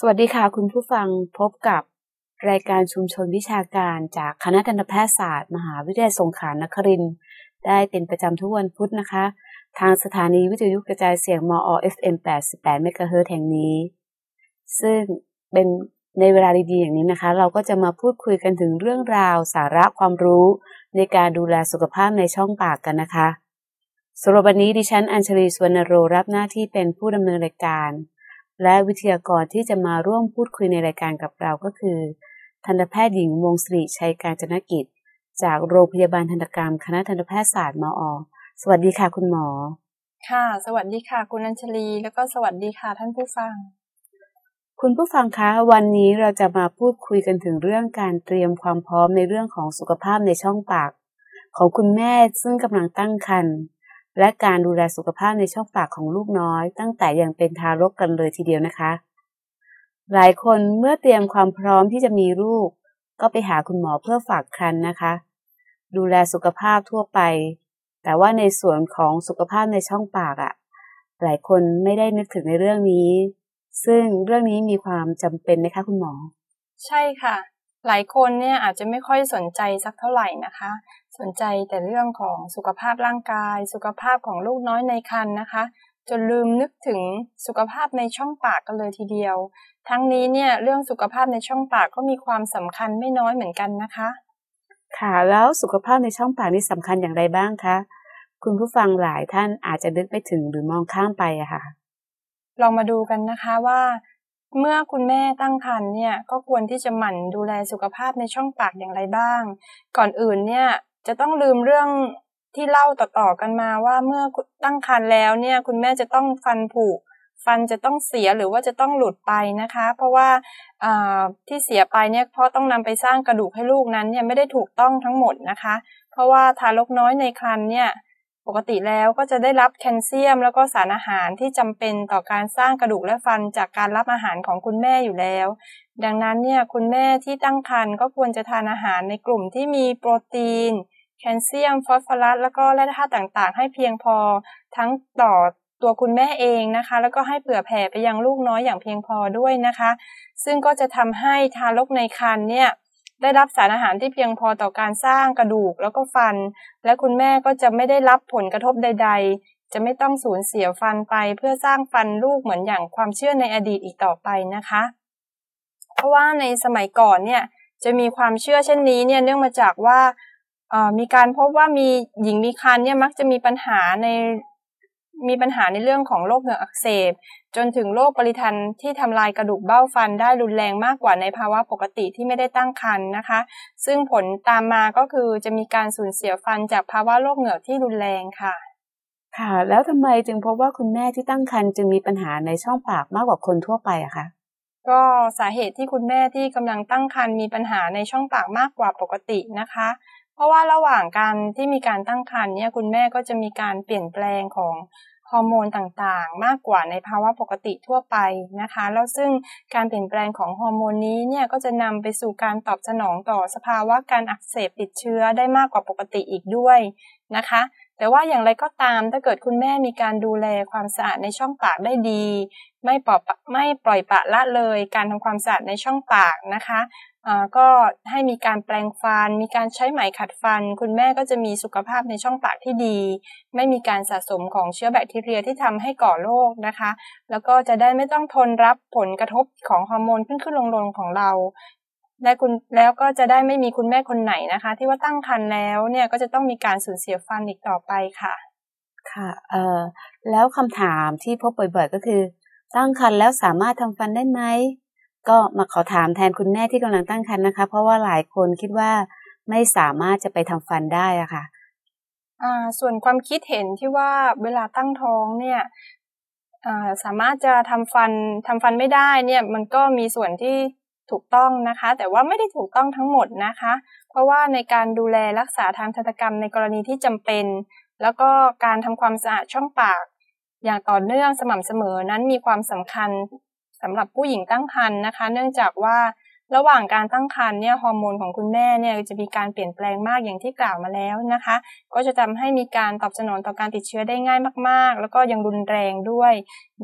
สวัสดีค่ะคุณผู้ฟังพบกับรายการชุมชนวิชาการจากคณะทันตแพทยศาสตร์ มหาวิทยาลัยสงขลานครินทร์ได้เป็นประจำทุกวันพุธนะคะ ทางสถานีวิทยุกระจายเสียงมอ FM 88 เมกะเฮิรตแห่งนี้ ซึ่งเป็นในเวลาดีๆอย่างนี้นะคะ เราก็จะมาพูดคุยกันถึงเรื่องราวสาระความรู้ในการดูแลสุขภาพในช่องปากกันนะคะสำหรับวันนี้ดิฉันอัญชลีสวนโรรับหน้าที่เป็นผู้ดำเนินรายการ และวิทยากรที่จะมาร่วมพูดคุยในรายการกับเราก็คือ ทันตแพทย์หญิงวงศรีชัยการจนกิจ จากโรงพยาบาลทันตกรรม คณะทันตแพทยศาสตร์มอ สวัสดีค่ะคุณหมอ ค่ะ สวัสดีค่ะ คุณอัญชลี แล้วก็สวัสดีค่ะท่านผู้ฟัง คุณผู้ฟังคะ วันนี้เราจะมาพูดคุยกันถึงเรื่องการเตรียมความพร้อมในเรื่องของสุขภาพในช่องปาก ของคุณแม่ซึ่งกำลังตั้งครรภ์ และการดูแลสุขภาพในช่องปากของลูกน้อย ตั้งแต่ยังเป็นทารกกันเลยทีเดียวนะคะ หลายคนเมื่อเตรียมความพร้อมที่จะมีลูก ก็ไปหาคุณหมอเพื่อฝากครรภ์นะคะ ดูแลสุขภาพทั่วไป แต่ว่าในส่วนของสุขภาพในช่องปากอะ่ะ หลายคนไม่ได้นึกถึงในเรื่องนี้ ซึ่งเรื่องนี้มีความจำเป็นไหมคะคุณหมอ ใช่ค่ะ หลายคนเนี่ยอาจจะไม่ค่อยสนใจสักเท่าไหร่นะคะ สนใจแต่เรื่องของสุขภาพร่างกาย สุขภาพของลูกน้อยในครรภ์นะคะ จนลืมนึกถึงสุขภาพในช่องปากกันเลยทีเดียว ทั้งนี้เนี่ยเรื่องสุขภาพในช่องปากก็มีความสำคัญไม่น้อยเหมือนกันนะคะ ค่ะแล้วสุขภาพในช่องปากนี่สำคัญอย่างไรบ้างคะคุณผู้ฟังหลายท่านอาจจะนึกไม่ถึงหรือมองข้ามไปอะค่ะลองมาดูกันนะคะว่า เมื่อคุณแม่ตั้งครรภ์เนี่ยก็ควรที่จะหมั่นดูแลสุขภาพในช่องปากอย่างไรบ้าง ก่อนอื่นเนี่ยจะต้องลืมเรื่องที่เล่าต่อๆกันมาว่าเมื่อตั้งครรภ์แล้วเนี่ยคุณแม่จะต้องฟันผุฟันจะต้องเสียหรือว่าจะต้องหลุดไปนะคะ เพราะว่าที่เสียไปเนี่ยเพราะต้องนำไปสร้างกระดูกให้ลูกนั้นเนี่ยไม่ได้ถูกต้องทั้งหมดนะคะ เพราะว่าทารกน้อยในครรภ์เนี่ย ปกติแล้วก็จะได้รับแคลเซียม แล้วก็สารอาหารที่จำเป็นต่อการสร้างกระดูกและฟันจากการรับอาหารของคุณแม่อยู่แล้ว ดังนั้นเนี่ยคุณแม่ที่ตั้งครรภ์ก็ควรจะทานอาหารในกลุ่มที่มีโปรตีน แคลเซียม ฟอสฟอรัส แล้วก็แร่ธาตุต่างๆ ให้เพียงพอทั้งต่อตัวคุณแม่เองนะคะ แล้วก็ให้เผื่อแผ่ไปยังลูกน้อยอย่างเพียงพอด้วยนะคะ ซึ่งก็จะทำให้ทารกในครรภ์เนี่ย ได้รับสารอาหารที่เพียงพอต่อการสร้างกระดูกแล้วก็ฟัน และคุณแม่ก็จะไม่ได้รับผลกระทบใด ๆ จะไม่ต้องสูญเสียฟันไปเพื่อสร้างฟันลูกเหมือนอย่างความเชื่อในอดีตอีกต่อไปนะคะ เพราะว่าในสมัยก่อนเนี่ยจะมีความเชื่อเช่นนี้เนี่ยเนื่องมาจากว่ามีการพบว่ามีหญิงมีครรภ์เนี่ยมักจะมีปัญหาใน มีปัญหาในเรื่องของโรคเหงือกอักเสบ จนถึงโรคปริทันที่ทำลายกระดูกเบ้าฟันได้รุนแรงมากกว่าในภาวะปกติที่ไม่ได้ตั้งครรภ์นะคะ ซึ่งผลตามมาก็คือจะมีการสูญเสียฟันจากภาวะโรคเหงือกที่รุนแรงค่ะ ค่ะ แล้วทำไมจึงพบว่าคุณแม่ที่ตั้งครรภ์จึงมีปัญหาในช่องปากมากกว่าคนทั่วไปอะคะก็สาเหตุที่คุณแม่ที่กำลังตั้งครรภ์มีปัญหาในช่องปากมากกว่าปกตินะคะ เพราะว่าระหว่างการที่มีการตั้งครรภ์เนี่ยคุณแม่ก็จะมีการเปลี่ยนแปลงของฮอร์โมนต่างๆ มากกว่าในภาวะปกติทั่วไปนะคะ แล้วซึ่งการเปลี่ยนแปลงของฮอร์โมนนี้เนี่ยก็จะนำไปสู่การตอบสนองต่อสภาวะการอักเสบติดเชื้อได้มากกว่าปกติอีกด้วยนะคะ แต่ว่าอย่างไรก็ตามถ้าเกิดคุณแม่มีการดูแลความสะอาดในช่องปากได้ดี ไม่ปล่อยไม่ปล่อยปะละเลยการทำความสะอาดในช่องปากนะคะ ก็ให้มีการแปลงฟัน มีการใช้ไหมขัดฟัน คุณแม่ก็จะมีสุขภาพในช่องปากที่ดี ไม่มีการสะสมของเชื้อแบคทีเรียที่ทำให้ก่อโรคนะคะ แล้วก็จะได้ไม่ต้องทนรับผลกระทบของฮอร์โมนขึ้นขึ้นลงลงของเราและคุณแล้วก็จะได้ไม่มีคุณแม่คนไหนนะคะ ที่ว่าตั้งครรภ์แล้วเนี่ยก็จะต้องมีการสูญเสียฟันอีกต่อไปค่ะ ค่ะเอ่อแล้วคำถามที่พบบ่อยๆก็คือ ตั้งครรภ์แล้วสามารถทำฟันได้ไหม ก็มาขอถามแทนคุณแม่ที่กำลังตั้งครรภ์นะคะ เพราะว่าหลายคนคิดว่าไม่สามารถจะไปทำฟันได้อะค่ะอ่าส่วนความคิดเห็นที่ว่าเวลาตั้งท้องเนี่ยสามารถจะทำฟันทำฟันไม่ได้เนี่ยมันก็มีส่วนที่ถูกต้องนะคะ แต่ว่าไม่ได้ถูกต้องทั้งหมดนะคะ เพราะว่าในการดูแลรักษาทางทันตกรรมในกรณีที่จำเป็น แล้วก็การทำความสะอาดช่องปาก อย่างต่อเนื่องสม่ำเสมอนั้นมีความสำคัญ สำหรับผู้หญิงตั้งครรภ์นะคะ เนื่องจากว่าระหว่างการตั้งครรภ์เนี่ยฮอร์โมนของคุณแม่เนี่ยจะมีการเปลี่ยนแปลงมากอย่างที่กล่าวมาแล้วนะคะ ก็จะทำให้มีการตอบสนองต่อการติดเชื้อได้ง่ายมากๆ แล้วก็ยังรุนแรงด้วย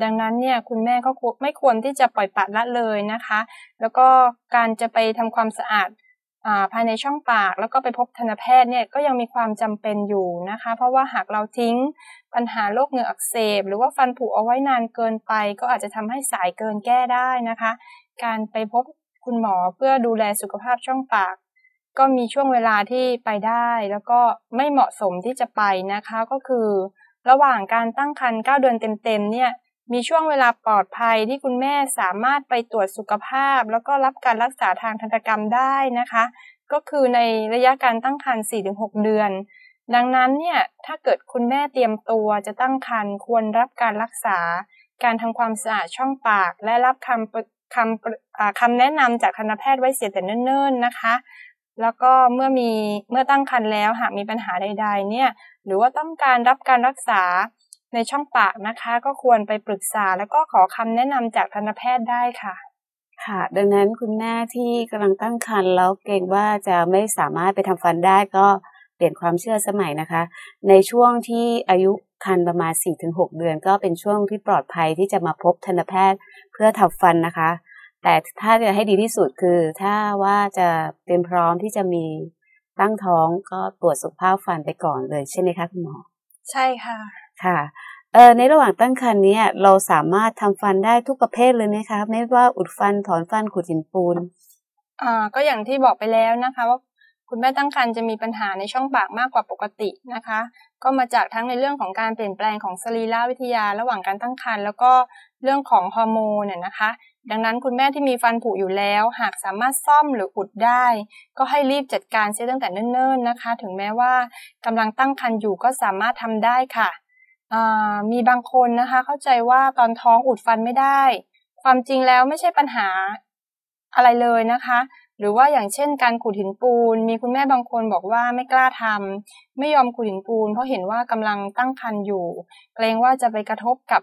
ดังนั้นเนี่ยคุณแม่ก็ไม่ควรที่จะปล่อยปละละเลยนะคะ แล้วก็การจะไปทำความสะอาด ภายในช่องปาก แล้วก็ไปพบทันตแพทย์เนี่ยก็ยังมีความจำเป็นอยู่นะคะ เพราะว่าหากเราทิ้งปัญหาโรคเหงือกอักเสบ หรือว่าฟันผุเอาไว้นานเกินไป ก็อาจจะทำให้สายเกินแก้ได้นะคะ การไปพบคุณหมอเพื่อดูแลสุขภาพช่องปาก ก็มีช่วงเวลาที่ไปได้ แล้วก็ไม่เหมาะสมที่จะไปนะคะก็คือ ระหว่างการตั้งครรภ์9เดือนเต็มๆเนี่ย มีช่วงเวลาปลอดภัยที่คุณแม่สามารถไปตรวจสุขภาพ แล้วก็รับการรักษาทางทันตกรรมได้นะคะ ก็คือในระยะการตั้งครรภ์4-6 เดือน ดังนั้นเนี่ยถ้าเกิดคุณแม่เตรียมตัวจะตั้งครรภ์ควรรับการรักษา การทำความสะอาดช่องปาก และรับคำคำคำแนะนำจากทันตแพทย์ไว้เสียแต่เนิ่นๆนะคะ แล้วก็เมื่อมีเมื่อตั้งครรภ์แล้วหากมีปัญหาใด ๆ เนี่ยหรือว่าต้องการรับการรักษา ในช่องปากนะคะ ก็ควรไปปรึกษาแล้วก็ขอคำแนะนำจากทันตแพทย์ได้ค่ะ ค่ะ ดังนั้นคุณแม่ที่กำลังตั้งครรภ์แล้วเกรงว่าจะไม่สามารถไปทำฟันได้ก็เปลี่ยนความเชื่อสมัยนะคะ ในช่วงที่อายุครรภ์ประมาณ 4-6 เดือน ก็เป็นช่วงที่ปลอดภัยที่จะมาพบทันตแพทย์เพื่อทำฟันนะคะ แต่ถ้าจะให้ดีที่สุดคือ ถ้าว่าจะเตรียมพร้อมที่จะมีตั้งท้องก็ตรวจสุขภาพฟันไปก่อนเลยใช่ไหมคะคุณหมอ ใช่ค่ะ ค่ะเออในระหว่างตั้งครรภ์นี้เราสามารถทำฟันได้ทุกประเภทเลยไหมคะ ไม่ว่าอุดฟันถอนฟันขุดหินปูนอ่าก็อย่างที่บอกไปแล้วนะคะว่าคุณแม่ตั้งครรภ์จะมีปัญหาในช่องปากมากกว่าปกตินะคะ ก็มาจากทั้งในเรื่องของการเปลี่ยนแปลงของสรีรวิทยาระหว่างการตั้งครรภ์แล้วก็เรื่องของฮอร์โมนเนี่ยนะคะ ดังนั้นคุณแม่ที่มีฟันผุอยู่แล้ว หากสามารถซ่อมหรืออุดได้ ก็ให้รีบจัดการเสียตั้งแต่เนิ่นๆนะคะ ถึงแม้ว่ากำลังตั้งครรภ์อยู่ก็สามารถทำได้ค่ะ มีบางคนนะคะ เข้าใจว่าตอนท้องอุดฟันไม่ได้ ความจริงแล้วไม่ใช่ปัญหาอะไรเลยนะคะ หรือว่าอย่างเช่นการขูดหินปูน มีคุณแม่บางคนบอกว่าไม่กล้าทำไม่ยอมขูดหินปูน เพราะเห็นว่ากำลังตั้งครรภ์อยู่ เกรงว่าจะไปกระทบกับ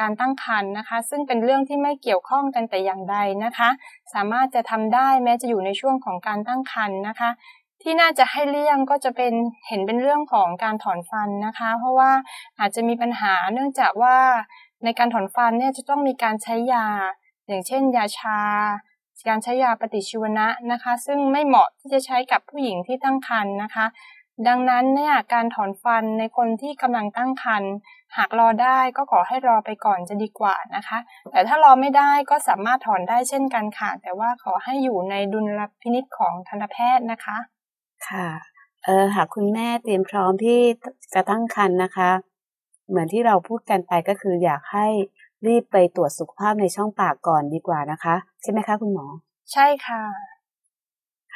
การตั้งครรภ์นะคะ ซึ่งเป็นเรื่องที่ไม่เกี่ยวข้องกันแต่อย่างใดนะคะ สามารถจะทำได้แม้จะอยู่ในช่วงของการตั้งครรภ์นะคะ ที่น่าจะให้เลี่ยงก็จะเป็นเห็นเป็นเรื่องของการถอนฟันนะคะ เพราะว่าอาจจะมีปัญหาเนื่องจากว่าในการถอนฟันเนี่ยจะต้องมีการใช้ยา อย่างเช่น ยาชา การใช้ยาปฏิชีวนะนะคะ ซึ่งไม่เหมาะที่จะใช้กับผู้หญิงที่ตั้งครรภ์นะคะ ดังนั้นเนี่ยการถอนฟันในคนที่กำลังตั้งครรภ์หากรอได้ก็ขอให้รอไปก่อนจะดีกว่านะคะ แต่ถ้ารอไม่ได้ก็สามารถถอนได้เช่นกันค่ะ แต่ว่าขอให้อยู่ในดุลพินิษของทันตแพทย์นะคะ ค่ะเออหากคุณแม่เตรียมพร้อมที่จะตั้งครรภ์นะคะ เหมือนที่เราพูดกันไปก็คืออยากให้รีบไปตรวจสุขภาพในช่องปากก่อนดีกว่านะคะ ใช่ไหมคะคุณหมอ ใช่ค่ะ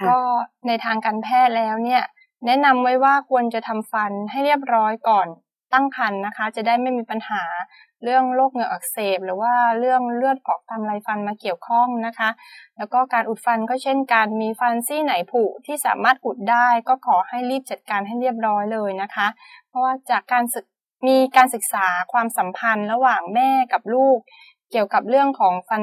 ก็ในทางการแพทย์แล้วเนี่ย แนะนำไว้ว่าควรจะทำฟันให้เรียบร้อยก่อน ตั้งครรภ์นะคะ จะได้ไม่มีปัญหาเรื่องโรคเหงื่ออักเสบ หรือว่าเรื่องเลือดออกตามไรฟันมาเกี่ยวข้องนะคะ แล้วก็การอุดฟันก็เช่นการมีฟันซี่ไหนผุที่สามารถอุดได้ก็ขอให้รีบจัดการให้เรียบร้อยเลยนะคะ เพราะว่าจากการศึกมีการศึกษาความสัมพันธ์ระหว่างแม่กับลูก เกี่ยวกับเรื่องของฟัน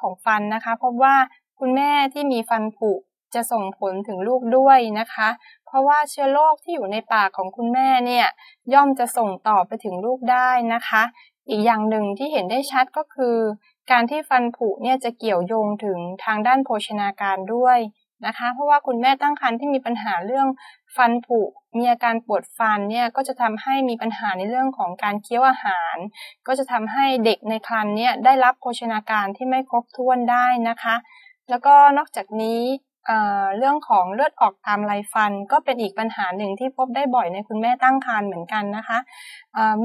ของฟันนะคะ พบว่าคุณแม่ที่มีฟันผุจะส่งผลถึงลูกด้วยนะคะ เพราะว่าเชื้อโรคที่อยู่ในปากของคุณแม่เนี่ยย่อมจะส่งต่อไปถึงลูกได้นะคะ อีกอย่างหนึ่งที่เห็นได้ชัดก็คือ การที่ฟันผุเนี่ยจะเกี่ยวโยงถึงทางด้านโภชนาการด้วยนะคะ เพราะว่าคุณแม่ตั้งครรภ์ที่มีปัญหาเรื่องฟันผุมีอาการปวดฟันเนี่ยก็จะทำให้มีปัญหาในเรื่องของการเคี้ยวอาหาร ก็จะทำให้เด็กในครรภ์เนี่ยได้รับโภชนาการที่ไม่ครบถ้วนได้นะคะ แล้วก็นอกจากนี้ เรื่องของเลือดออกตามไรฟัน ก็เป็นอีกปัญหาหนึ่งที่พบได้บ่อยในคุณแม่ตั้งครรภ์เหมือนกันนะคะ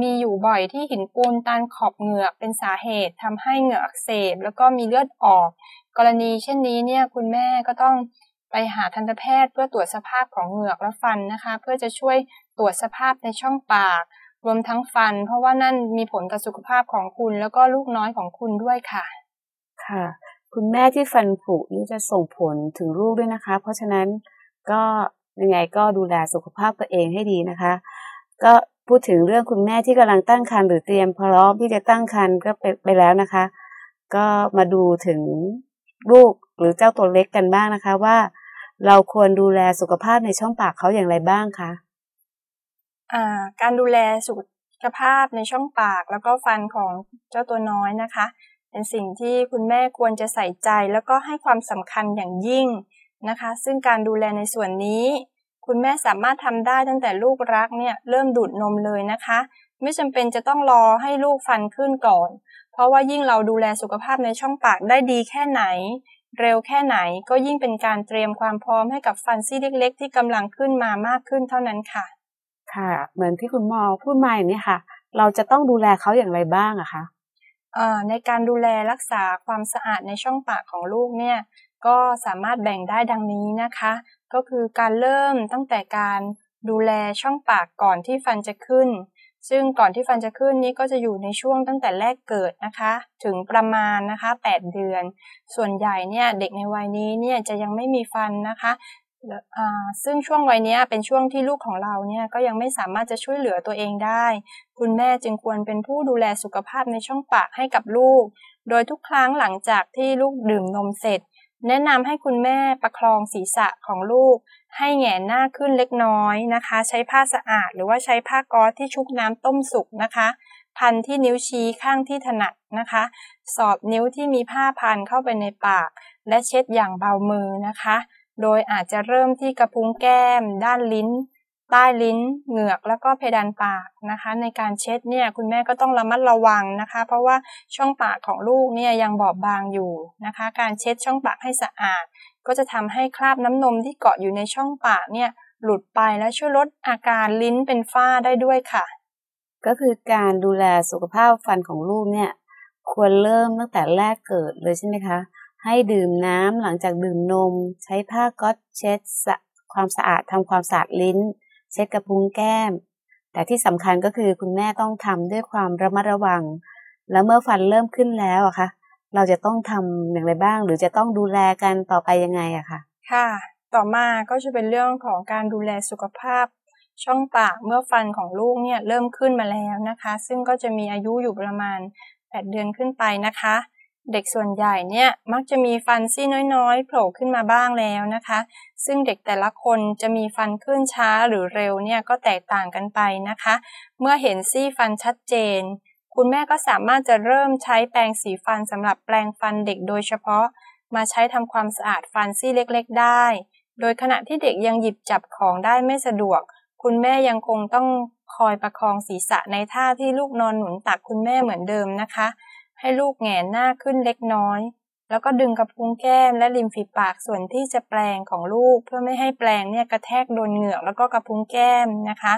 มีอยู่บ่อยที่หินปูนตันขอบเหงือกเป็นสาเหตุทำให้เหงือกอักเสบ แล้วก็มีเลือดออก กรณีเช่นนี้เนี่ยคุณแม่ก็ต้องไปหาทันตแพทย์เพื่อตรวจสภาพของเหงือกและฟันนะคะ เพื่อจะช่วยตรวจสภาพในช่องปาก รวมทั้งฟัน เพราะว่านั่นมีผลต่อสุขภาพของคุณแล้วก็ลูกน้อยของคุณด้วยค่ะ ค่ะ คุณแม่ที่ฟันผุนี่จะส่งผลถึงลูกด้วยนะคะ เพราะฉะนั้นก็ยังไงก็ดูแลสุขภาพตัวเองให้ดีนะคะ ก็พูดถึงเรื่องคุณแม่ที่กำลังตั้งครรภ์หรือเตรียมพร้อมที่จะตั้งครรภ์ก็ไปไปแล้วนะคะ ก็มาดูถึงลูกหรือเจ้าตัวเล็กกันบ้างนะคะว่า เราควรดูแลสุขภาพในช่องปากเขาอย่างไรบ้างคะการดูแลสุขภาพในช่องปากแล้วก็ฟันของเจ้าตัวน้อยนะคะ เป็นสิ่งที่คุณแม่ควรจะใส่ใจแล้วก็ให้ความสำคัญอย่างยิ่งนะคะ ซึ่งการดูแลในส่วนนี้ คุณแม่สามารถทำได้ตั้งแต่ลูกรักเนี่ยเริ่มดูดนมเลยนะคะ ไม่จำเป็นจะต้องรอให้ลูกฟันขึ้นก่อน เพราะว่ายิ่งเราดูแลสุขภาพในช่องปากได้ดีแค่ไหน เร็วแค่ไหนก็ยิ่งเป็นการเตรียมความพร้อมให้กับฟันซี่เล็ก ๆ ที่กำลังขึ้นมามากขึ้นเท่านั้นค่ะ ค่ะ เหมือนที่คุณหมอพูดมาอย่างนี้ค่ะ เราจะต้องดูแลเขาอย่างไรบ้างอะคะ ในการดูแลรักษาความสะอาดในช่องปากของลูกเนี่ยก็สามารถแบ่งได้ดังนี้นะคะ ก็คือการเริ่มตั้งแต่การดูแลช่องปากก่อนที่ฟันจะขึ้น ซึ่งก่อนที่ฟันจะขึ้นนี้ก็จะอยู่ในช่วงตั้งแต่แรกเกิดนะคะ ถึงประมาณนะคะ 8 เดือน ส่วนใหญ่เนี่ยเด็กในวัยนี้เนี่ยจะยังไม่มีฟันนะคะ ซึ่งช่วงวัยนี้เป็นช่วงที่ลูกของเราเนี่ยก็ยังไม่สามารถจะช่วยเหลือตัวเองได้ คุณแม่จึงควรเป็นผู้ดูแลสุขภาพในช่องปากให้กับลูก โดยทุกครั้งหลังจากที่ลูกดื่มนมเสร็จ แนะนำให้คุณแม่ประคองศีรษะของลูก ให้แงนหน้าขึ้นเล็กน้อยนะคะ ใช้ผ้าสะอาด หรือว่าใช้ผ้าก๊อซที่ชุบน้ำต้มสุกนะคะพันที่นิ้วชี้ข้างที่ถนัดนะคะ สอบนิ้วที่มีผ้าพันเข้าไปในปาก และเช็ดอย่างเบามือนะคะ โดยอาจจะเริ่มที่กระพุ้งแก้ม ด้านลิ้น ใต้ลิ้น เหงือกแล้วก็เพดานปากนะคะ ในการเช็ดเนี่ยคุณแม่ก็ต้องระมัดระวังนะคะ เพราะว่าช่องปากของลูกเนี่ยยังบอบบางอยู่นะคะ การเช็ดช่องปากให้สะอาด ก็จะทำให้คราบน้ำนมที่เกาะอยู่ในช่องปากเนี่ยหลุดไปและช่วยลดอาการลิ้นเป็นฝ้าได้ด้วยค่ะ ก็คือการดูแลสุขภาพฟันของลูกเนี่ยควรเริ่มตั้งแต่แรกเกิดเลยใช่ไหมคะ ให้ดื่มน้ำหลังจากดื่มนม ใช้ผ้าก๊อซเช็ดความสะอาดทำความสะอาดลิ้น เช็ดกระพุ้งแก้ม แต่ที่สำคัญก็คือคุณแม่ต้องทำด้วยความระมัดระวัง แล้วเมื่อฟันเริ่มขึ้นแล้วอะคะเราจะต้องทำอย่างไรบ้าง หรือจะต้องดูแลกันต่อไปยังไงอะคะค่ะ ต่อมาก็จะเป็นเรื่องของการดูแลสุขภาพ ช่องปากเมื่อฟันของลูกเนี่ยเริ่มขึ้นมาแล้วนะคะ ซึ่งก็จะมีอายุอยู่ประมาณ 8 เดือนขึ้นไปนะคะ เด็กส่วนใหญ่เนี่ยมักจะมีฟันซี่น้อยๆโผล่ขึ้นมาบ้างแล้วนะคะ ซึ่งเด็กแต่ละคนจะมีฟันขึ้นช้าหรือเร็วเนี่ยก็แตกต่างกันไปนะคะ เมื่อเห็นซี่ฟันชัดเจน คุณแม่ก็สามารถจะเริ่มใช้แปรงสีฟันสำหรับแปรงฟันเด็กโดยเฉพาะ มาใช้ทำความสะอาดฟันซี่เล็กๆได้ โดยขณะที่เด็กยังหยิบจับของได้ไม่สะดวก คุณแม่ยังคงต้องคอยประคองศีรษะในท่าที่ลูกนอนหนุนตักคุณแม่เหมือนเดิมนะคะ ให้ลูกแงนหน้าขึ้นเล็กน้อย แล้วก็ดึงกระพุ้งแก้มและริมฝีปากส่วนที่จะแปลงของลูก เพื่อไม่ให้แปลงเนี่ยกระแทกโดนเหงือกแล้วก็กระพุ้งแก้มนะคะ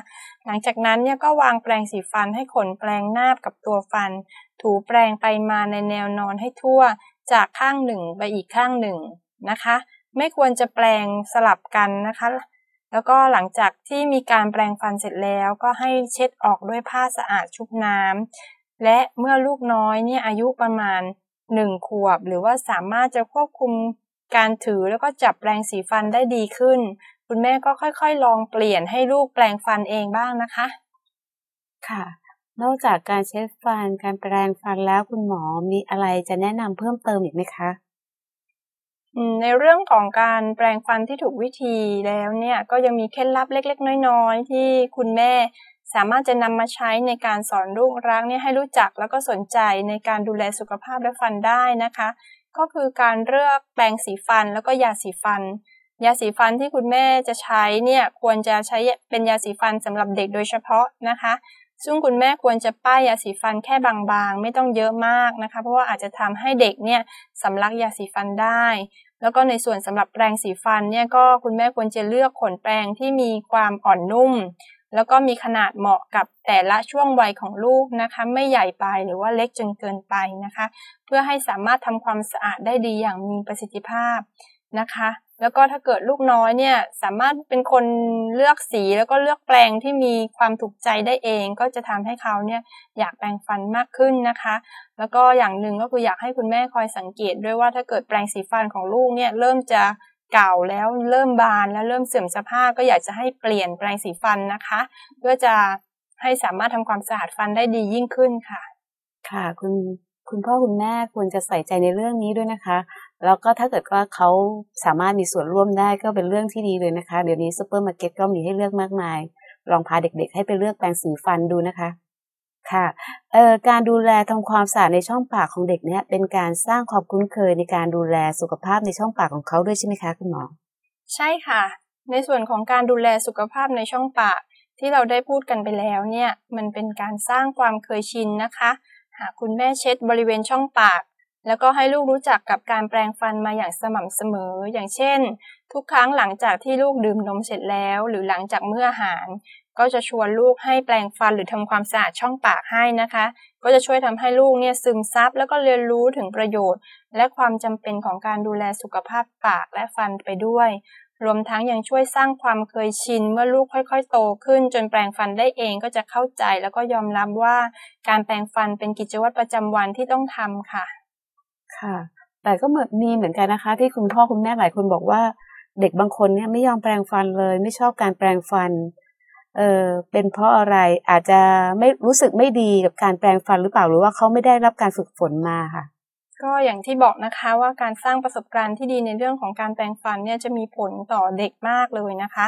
หลังจากนั้นเนี่ยก็วางแปลงสีฟันให้ขนแปลงนาบกับตัวฟัน ถูแปลงไปมาในแนวนอนให้ทั่ว จากข้างหนึ่งไปอีกข้างหนึ่งนะคะ ไม่ควรจะแปลงสลับกันนะคะแล้วก็หลังจากที่มีการแปลงฟันเสร็จแล้ว ก็ให้เช็ดออกด้วยผ้าสะอาดชุบน้ำ และเมื่อลูกน้อยเนี่ยอายุประมาณหนึ่งขวบ หรือว่าสามารถจะควบคุมการถือแล้วก็จับแปรงสีฟันได้ดีขึ้น คุณแม่ก็ค่อยๆ ลองเปลี่ยนให้ลูกแปรงฟันเองบ้างนะคะ ค่ะ นอกจากการเช็ดฟันการแปรงฟันแล้วคุณหมอมีอะไรจะแนะนำเพิ่มเติมอีกไหมคะในเรื่องของการแปรงฟันที่ถูกวิธีแล้วเนี่ยก็ยังมีเคล็ดลับเล็ก ๆ น้อย ๆ ที่คุณแม่ สามารถจะนำมาใช้ในการสอนลูกรักเนี่ยให้รู้จักแล้วก็สนใจในการดูแลสุขภาพและฟันได้นะคะ ก็คือการเลือกแปรงสีฟันแล้วก็ยาสีฟัน ยาสีฟันที่คุณแม่จะใช้เนี่ยควรจะใช้เป็นยาสีฟันสำหรับเด็กโดยเฉพาะนะคะ ซึ่งคุณแม่ควรจะป้ายยาสีฟันแค่บางๆ ไม่ต้องเยอะมากนะคะ เพราะว่าอาจจะทำให้เด็กเนี่ยสำลักยาสีฟันได้แล้วก็ในส่วนสำหรับแปรงสีฟันเนี่ยก็คุณแม่ควรจะเลือกขนแปรงที่มีความอ่อนนุ่ม แล้วก็มีขนาดเหมาะกับแต่ละช่วงวัยของลูกนะคะ ไม่ใหญ่ไปหรือว่าเล็กจนเกินไปนะคะ เพื่อให้สามารถทำความสะอาดได้ดีอย่างมีประสิทธิภาพนะคะ แล้วก็ถ้าเกิดลูกน้อยเนี่ยสามารถเป็นคนเลือกสีแล้วก็เลือกแปรงที่มีความถูกใจได้เอง ก็จะทำให้เขาเนี่ยอยากแปรงฟันมากขึ้นนะคะ แล้วก็อย่างหนึ่งก็คืออยากให้คุณแม่คอยสังเกตด้วยว่าถ้าเกิดแปรงสีฟันของลูกเนี่ยเริ่มจะ เก่าแล้วเริ่มบานแล้วเริ่มเสื่อมสภาพก็อยากจะให้เปลี่ยนแปลงสีฟันนะคะ เพื่อจะให้สามารถทำความสะอาดฟันได้ดียิ่งขึ้นค่ะ ค่ะ คุณคุณพ่อคุณแม่ควรจะใส่ใจในเรื่องนี้ด้วยนะคะ แล้วก็ถ้าเกิดว่าเขาสามารถมีส่วนร่วมได้ก็เป็นเรื่องที่ดีเลยนะคะ เดี๋ยวนี้ซูเปอร์มาร์เก็ตก็มีให้เลือกมากมาย ลองพาเด็กๆ ให้ไปเลือกแปรงสีฟันดูนะคะ ค่ะเอ่อการดูแลทำความสะอาดในช่องปากของเด็กเนี่ยเป็นการสร้างความคุ้นเคยในการดูแลสุขภาพในช่องปากของเขาด้วยใช่ไหมคะคุณหมอ ใช่ค่ะ ในส่วนของการดูแลสุขภาพในช่องปาก ที่เราได้พูดกันไปแล้วเนี่ยมันเป็นการสร้างความเคยชินนะคะ หากคุณแม่เช็ดบริเวณช่องปาก แล้วก็ให้ลูกรู้จักกับการแปรงฟันมาอย่างสม่ำเสมอ อย่างเช่น ทุกครั้งหลังจากที่ลูกดื่มนมเสร็จแล้ว หรือหลังจากเมื้ออาหาร ก็จะชวนลูกให้แปรงฟันหรือทำความสะอาดช่องปากให้นะคะ ก็จะช่วยทำให้ลูกเนี่ยซึมซับแล้วก็เรียนรู้ถึงประโยชน์ และความจำเป็นของการดูแลสุขภาพปากและฟันไปด้วย รวมทั้งยังช่วยสร้างความเคยชิน เมื่อลูกค่อยๆ โตขึ้น จนแปรงฟันได้เองก็จะเข้าใจแล้วก็ยอมรับว่าการแปรงฟันเป็นกิจวัตรประจำวันที่ต้องทำค่ะ ค่ะ แต่ก็เหมือนมีเหมือนกันนะคะ ที่คุณพ่อคุณแม่หลายคนบอกว่า เด็กบางคนเนี่ยไม่ยอมแปรงฟันเลย ไม่ชอบการแปรงฟัน เออเป็นเพราะอะไรอาจจะไม่รู้สึกไม่ดีกับการแปรงฟันหรือเปล่าหรือว่าเขาไม่ได้รับการฝึกฝนมาค่ะ ก็อย่างที่บอกนะคะว่าการสร้างประสบการณ์ที่ดีในเรื่องของการแปรงฟันเนี่ยจะมีผลต่อเด็กมากเลยนะคะ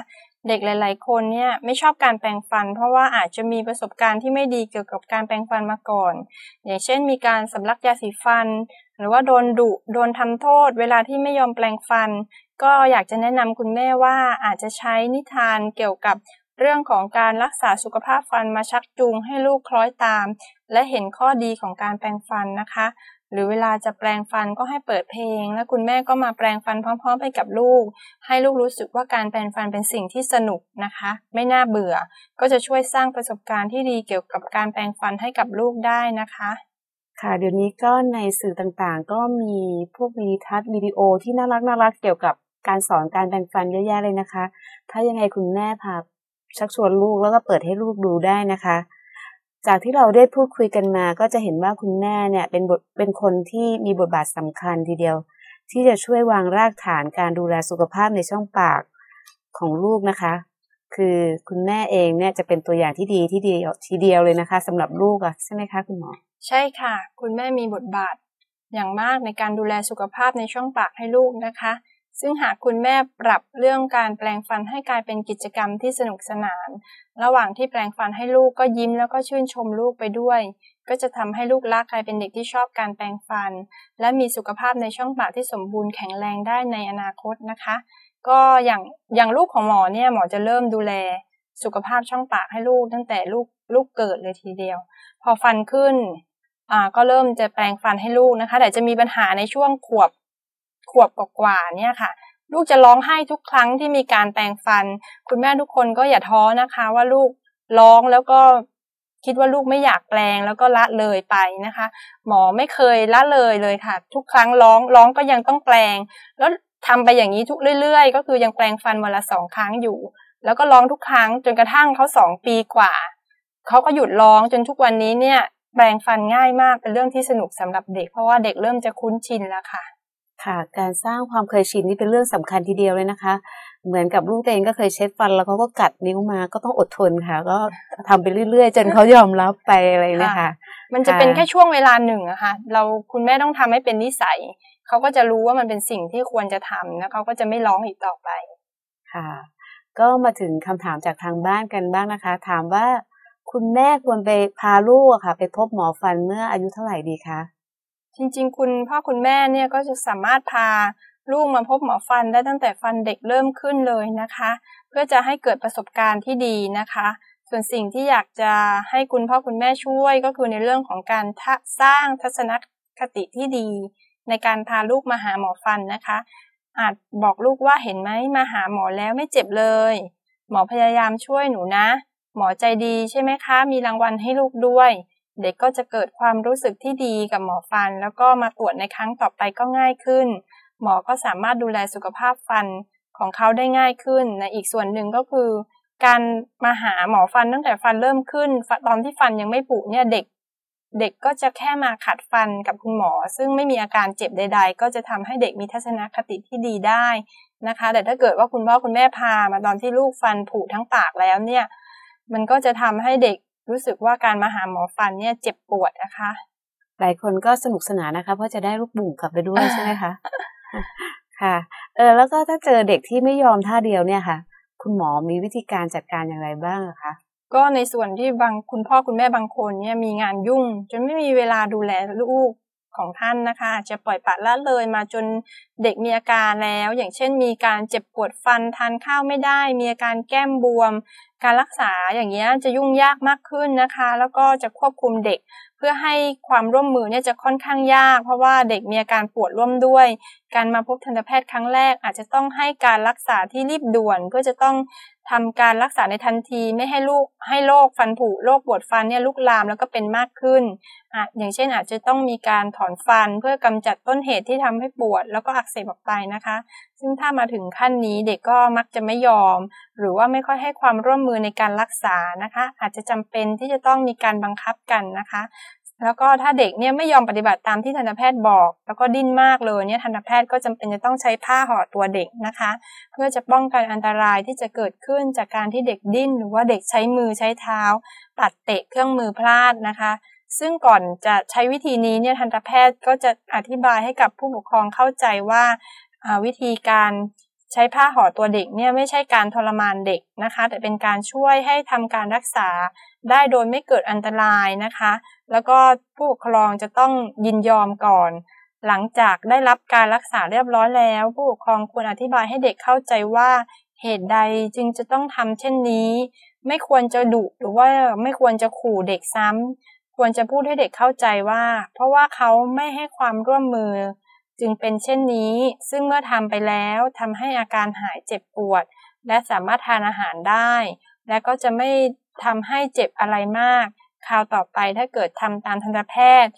เด็กหลาย ๆ คนเนี่ยไม่ชอบการแปรงฟัน เพราะว่าอาจจะมีประสบการณ์ที่ไม่ดีเกี่ยวกับการแปรงฟันมาก่อน อย่างเช่น มีการสำลักยาสีฟัน หรือว่าโดนดุโดนทำโทษ เวลาที่ไม่ยอมแปรงฟันก็อยากจะแนะนำคุณแม่ว่าอาจจะใช้นิทานเกี่ยวกับ เรื่องของการรักษาสุขภาพฟันมาชักจูงให้ลูกคล้อยตาม และเห็นข้อดีของการแปรงฟันนะคะ หรือเวลาจะแปรงฟันก็ให้เปิดเพลง แล้วคุณแม่ก็มาแปรงฟันพร้อม ๆ ไปกับลูก ให้ลูกรู้สึกว่าการแปรงฟันเป็นสิ่งที่สนุกนะคะ ไม่น่าเบื่อ ก็จะช่วยสร้างประสบการณ์ที่ดีเกี่ยวกับการแปรงฟันให้กับลูกได้นะคะค่ะเดี๋ยวนี้ก็ในสื่อต่างๆ ก็มีพวกวิดีทัศน์วิดีโอที่น่ารักน่ารักเกี่ยวกับการสอนการแปรงฟันเยอะแยะเลยนะคะ ถ้ายังไงคุณแม่พา ชักชวนลูกแล้วก็เปิดให้ลูกดูได้นะคะ จากที่เราได้พูดคุยกันมา ก็จะเห็นว่าคุณแม่เนี่ยเป็นบทเป็นคนที่มีบทบาทสำคัญทีเดียว ที่จะช่วยวางรากฐานการดูแลสุขภาพในช่องปากของลูกนะคะ คือคุณแม่เองเนี่ยจะเป็นตัวอย่างที่ดีที่ดีทีเดียวเลยนะคะสำหรับลูกอะใช่ไหมคะคุณหมอใช่ค่ะ คุณแม่มีบทบาทอย่างมากในการดูแลสุขภาพในช่องปากให้ลูกนะคะ ซึ่งหากคุณแม่ปรับเรื่องการแปลงฟันให้กลายเป็นกิจกรรมที่สนุกสนาน ระหว่างที่แปลงฟันให้ลูกก็ยิ้มแล้วก็ชื่นชมลูกไปด้วย ก็จะทำให้ลูกรักกลายเป็นเด็กที่ชอบการแปลงฟัน และมีสุขภาพในช่องปากที่สมบูรณ์แข็งแรงได้ในอนาคตนะคะ ก็อย่างอย่างลูกของหมอเนี่ยหมอจะเริ่มดูแลสุขภาพช่องปากให้ลูกตั้งแต่ลูกลูกเกิดเลยทีเดียว พอฟันขึ้นอ่าก็เริ่มจะแปลงฟันให้ลูกนะคะ แต่จะมีปัญหาในช่วงขวบ ขวบกว่าๆเนี่ยค่ะ ลูกจะร้องไห้ทุกครั้งที่มีการแปลงฟัน คุณแม่ทุกคนก็อย่าท้อนะคะ ว่าลูกร้องแล้วก็คิดว่าลูกไม่อยากแปลงแล้วก็ละเลยไปนะคะ หมอไม่เคยละเลยเลยค่ะ ทุกครั้งร้องร้องก็ยังต้องแปลง แล้วทำไปอย่างนี้ทุกเรื่อย ๆ ก็คือยังแปลงฟันวันละสองครั้งอยู่ แล้วก็ร้องทุกครั้งจนกระทั่งเขาสองปีกว่าเขาก็หยุดร้องจนทุกวันนี้เนี่ย แปลงฟันง่ายมากเป็นเรื่องที่สนุกสำหรับเด็กเพราะว่าเด็กเริ่มจะคุ้นชินแล้วค่ะ ค่ะ การสร้างความเคยชินนี่เป็นเรื่องสำคัญทีเดียวเลยนะคะ เหมือนกับลูกเองก็เคยเช็ดฟันแล้วเขาก็กัดนิ้วมาก็ต้องอดทนค่ะ ก็ทำไปเรื่อยๆ จนเขายอมรับไปอะไรนะคะ มันจะเป็นแค่ช่วงเวลาหนึ่งอะค่ะ เราคุณแม่ต้องทำให้เป็นนิสัยเขาก็จะรู้ว่ามันเป็นสิ่งที่ควรจะทำแล้วเขาก็จะไม่ร้องอีกต่อไปค่ะ ก็มาถึงคำถามจากทางบ้านกันบ้างนะคะ ถามว่าคุณแม่ควรไปพาลูกอะค่ะ ไปพบหมอฟันเมื่ออายุเท่าไหร่ดีคะ จริง ๆ คุณพ่อคุณแม่เนี่ยก็จะสามารถพาลูกมาพบหมอฟันได้ตั้งแต่ฟันเด็กเริ่มขึ้นเลยนะคะ เพื่อจะให้เกิดประสบการณ์ที่ดีนะคะ ส่วนสิ่งที่อยากจะให้คุณพ่อคุณแม่ช่วยก็คือในเรื่องของการสร้างทัศนคติที่ดี ในการพาลูกมาหาหมอฟันนะคะ อาจบอกลูกว่าเห็นไหมมาหาหมอแล้วไม่เจ็บเลย หมอพยายามช่วยหนูนะ หมอใจดีใช่ไหมคะ มีรางวัลให้ลูกด้วย เด็กก็จะเกิดความรู้สึกที่ดีกับหมอฟัน แล้วก็มาตรวจในครั้งต่อไปก็ง่ายขึ้น หมอก็สามารถดูแลสุขภาพฟันของเขาได้ง่ายขึ้นในอีกส่วนหนึ่งก็คือ การมาหาหมอฟันตั้งแต่ฟันเริ่มขึ้น ตอนที่ฟันยังไม่ผุเนี่ยเด็ก เด็กก็จะแค่มาขัดฟันกับคุณหมอ ซึ่งไม่มีอาการเจ็บใด ๆ ก็จะทำให้เด็กมีทัศนคติที่ดีได้นะคะ แต่ถ้าเกิดว่าคุณพ่อคุณแม่พามาตอนที่ลูกฟันผุทั้งปากแล้วเนี่ย มันก็จะทำให้เด็ก รู้สึกว่าการมาหาหมอฟันเนี่ยเจ็บปวดนะคะ หลายคนก็สนุกสนานนะคะ เพราะจะได้ลูกบุ๋งกลับไปด้วยใช่ไหมคะค่ะ เออแล้วก็ถ้าเจอเด็กที่ไม่ยอมท่าเดียวเนี่ยค่ะ คุณหมอมีวิธีการจัดการอย่างไรบ้างคะก็ในส่วนที่บางคุณพ่อคุณแม่บางคนเนี่ยมีงานยุ่ง จนไม่มีเวลาดูแลลูกของท่านนะคะ จะปล่อยปละละเลยมาจน เด็กมีอาการแล้ว อย่างเช่น มีการเจ็บปวดฟันทานข้าวไม่ได้ มีอาการแก้มบวม การรักษาอย่างเงี้ยจะยุ่งยากมากขึ้นนะคะ แล้วก็จะควบคุมเด็ก เพื่อให้ความร่วมมือเนี่ยจะค่อนข้างยาก เพราะว่าเด็กมีอาการปวดร่วมด้วย การมาพบทันตแพทย์ครั้งแรก อาจจะต้องให้การรักษาที่รีบด่วน เพื่อจะต้องทำการรักษาในทันทีไม่ให้ลูกให้โรคฟันผุโรคปวดฟันเนี่ยลุกลามแล้วก็เป็นมากขึ้นอะอย่างเช่นอาจจะต้องมีการถอนฟันเพื่อกำจัดต้นเหตุที่ทำให้ปวด แล้วก็อักเสบออกไปนะคะ ซึ่งถ้ามาถึงขั้นนี้เด็กก็มักจะไม่ยอม หรือว่าไม่ค่อยให้ความร่วมมือในการรักษานะคะ อาจจะจำเป็นที่จะต้องมีการบังคับกันนะคะ แล้วก็ถ้าเด็กเนี่ยไม่ยอมปฏิบัติตามที่ทันตแพทย์บอก แล้วก็ดิ้นมากเลยเนี่ยทันตแพทย์ก็จำเป็นจะต้องใช้ผ้าห่อตัวเด็กนะคะ เพื่อจะป้องกันอันตรายที่จะเกิดขึ้นจากการที่เด็กดิ้น หรือว่าเด็กใช้มือใช้เท้าปัดเตะเครื่องมือพลาดนะคะ ซึ่งก่อนจะใช้วิธีนี้เนี่ยทันตแพทย์ก็จะอธิบายให้กับผู้ปกครองเข้าใจว่าวิธีการใช้ผ้าห่อตัวเด็กเนี่ยไม่ใช่การทรมานเด็กนะคะ แต่เป็นการช่วยให้ทำการรักษาได้โดยไม่เกิดอันตรายนะคะ แล้วก็ผู้ปกครองจะต้องยินยอมก่อน หลังจากได้รับการรักษาเรียบร้อยแล้ว ผู้ปกครองควรอธิบายให้เด็กเข้าใจว่าเหตุใดจึงจะต้องทำเช่นนี้ ไม่ควรจะดุหรือว่าไม่ควรจะขู่เด็กซ้ำ ควรจะพูดให้เด็กเข้าใจว่า เพราะว่าเขาไม่ให้ความร่วมมือ จึงเป็นเช่นนี้ ซึ่งเมื่อทำไปแล้วทำให้อาการหายเจ็บปวด และสามารถทานอาหารได้ และก็จะไม่ทำให้เจ็บอะไรมาก คราวต่อไปถ้าเกิดทำตามทันตแพทย์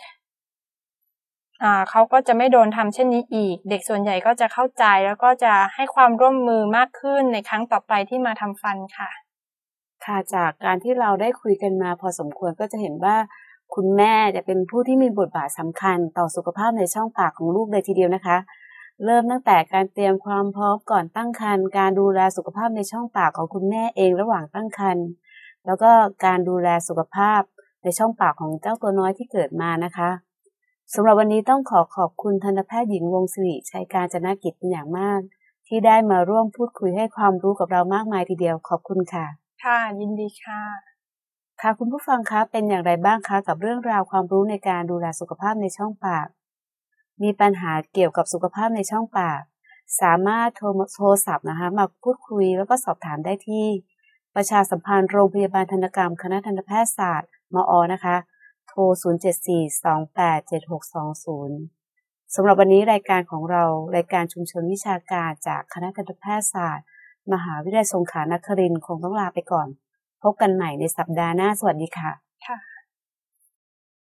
เขาก็จะไม่โดนทำเช่นนี้อีก เด็กส่วนใหญ่ก็จะเข้าใจแล้วก็จะให้ความร่วมมือมากขึ้นในครั้งต่อไปที่มาทำฟันค่ะ ค่ะจากการที่เราได้คุยกันมาพอสมควรก็จะเห็นว่า คุณแม่จะเป็นผู้ที่มีบทบาทสำคัญต่อสุขภาพในช่องปากของลูกเลยทีเดียวนะคะ เริ่มตั้งแต่การเตรียมความพร้อมก่อนตั้งครรภ์การดูแลสุขภาพในช่องปากของคุณแม่เองระหว่างตั้งครรภ์แล้วก็การดูแลสุขภาพในช่องปากของเจ้าตัวน้อยที่เกิดมานะคะสำหรับวันนี้ต้องขอขอบคุณทันตแพทย์หญิงวงศิริชัยการจนากิจเป็นอย่างมาก ที่ได้มาร่วมพูดคุยให้ความรู้กับเรามากมายทีเดียวขอบคุณค่ะ ค่ะยินดีค่ะ ค่ะคุณผู้ฟังคะเป็นอย่างไรบ้างคะกับเรื่องราวความรู้ในการดูแลสุขภาพในช่องปาก มีปัญหาเกี่ยวกับสุขภาพในช่องปาก สามารถโทรโทรศัพท์นะคะมาพูดคุยแล้วก็สอบถามได้ที่ ประชาสัมพันธ์โรงพยาบาลธนกรรม คณะทันตแพทยศาสตร์มอนะคะ โทร 074-287620 สำหรับวันนี้รายการของเรารายการชุมชนวิชาการจากคณะทันตแพทยศาสตร์ มหาวิทยาลัยสงขลานครินทร์คงต้องลาไปก่อน พบกันใหม่ในสัปดาห์หน้า สวัสดีค่ะค่ะ